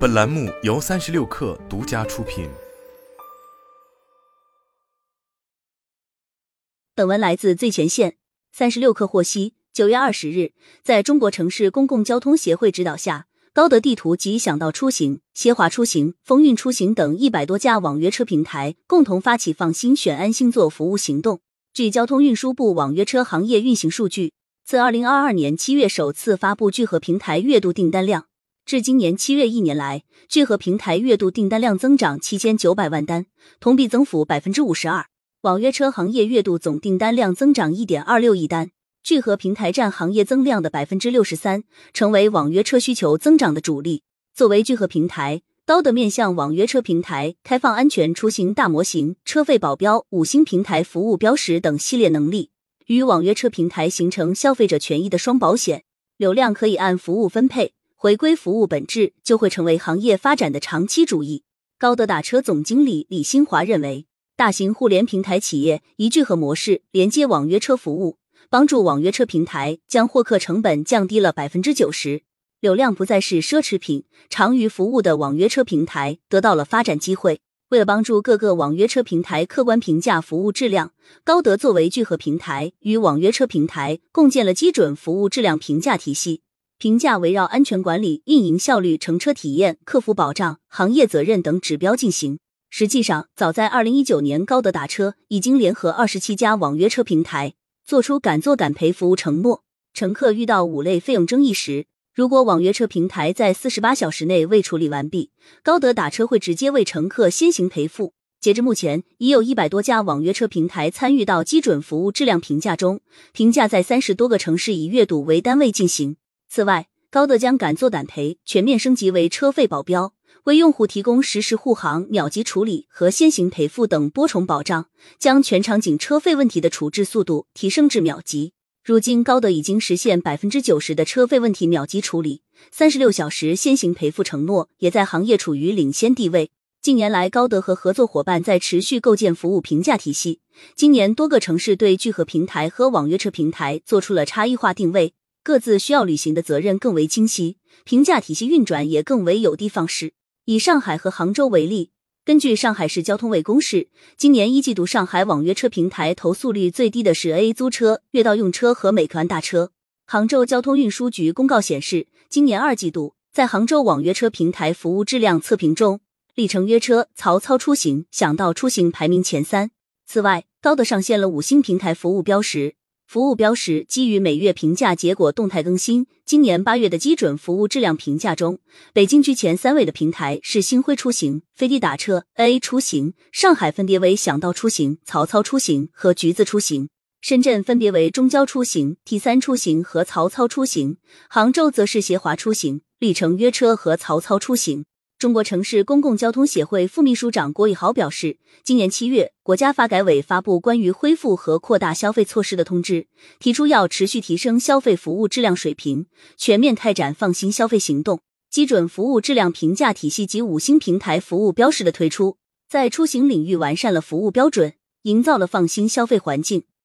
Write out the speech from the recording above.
本栏目由三十六氪独家出品。本文来自最前线。三十六氪获悉，九月二十日，在中国城市公共交通协会指导下，高德地图及想到出行、协华出行、风韵出行等一百多家网约车平台共同发起“放心选安心座”服务行动。据交通运输部网约车行业运行数据，自二零二二年七月首次发布聚合平台月度订单量。至今年七月一年来，聚合平台月度订单量增长七千九百万单，同比增幅百分之五十二。网约车行业月度总订单量增长一点二六亿单，聚合平台占行业增量的百分之六十三，成为网约车需求增长的主力。作为聚合平台，高德面向网约车平台开放安全出行大模型、车费保标、五星平台服务标识等系列能力，与网约车平台形成消费者权益的双保险。流量可以按服务分配。回归服务本质，就会成为行业发展的长期主义。高德打车总经理李新华认为，大型互联平台企业以聚合模式连接网约车服务，帮助网约车平台将获客成本降低了百分之九十，流量不再是奢侈品，长于服务的网约车平台得到了发展机会。为了帮助各个网约车平台客观评价服务质量，高德作为聚合平台，与网约车平台共建了基准服务质量评价体系。评价围绕安全管理、运营效率、乘车体验、客服保障、行业责任等指标进行。实际上，早在二零一九年，高德打车已经联合二十七家网约车平台，做出敢做敢赔服务承诺。乘客遇到五类费用争议时，如果网约车平台在四十八小时内未处理完毕，高德打车会直接为乘客先行赔付。截至目前，已有一百多家网约车平台参与到基准服务质量评价中，评价在三十多个城市以月度为单位进行。此外，高德将敢做敢赔全面升级为车费保标，为用户提供实时护航、秒级处理和先行赔付等多重保障，将全场景车费问题的处置速度提升至秒级。如今，高德已经实现百分之九十的车费问题秒级处理，三十六小时先行赔付承诺也在行业处于领先地位。近年来，高德和合作伙伴在持续构建服务评价体系。今年，多个城市对聚合平台和网约车平台做出了差异化定位。各自需要履行的责任更为清晰，评价体系运转也更为有的放矢。以上海和杭州为例，根据上海市交通委公示，今年一季度上海网约车平台投诉率最低的是 A 租车、月到用车和美团打车。杭州交通运输局公告显示，今年二季度在杭州网约车平台服务质量测评中，里程约车、曹操出行、想到出行排名前三。此外，高德上线了五星平台服务标识。服务标识基于每月评价结果动态更新。今年八月的基准服务质量评价中，北京居前三位的平台是星辉出行、飞地打车、A 出行；上海分别为想到出行、曹操出行和橘子出行；深圳分别为中交出行、T 三出行和曹操出行；杭州则是协华出行、里程约车和曹操出行。中国城市公共交通协会副秘书长郭宇豪表示，今年七月，国家发改委发布关于恢复和扩大消费措施的通知，提出要持续提升消费服务质量水平，全面开展放心消费行动。基准服务质量评价体系及五星平台服务标识的推出，在出行领域完善了服务标准，营造了放心消费环境。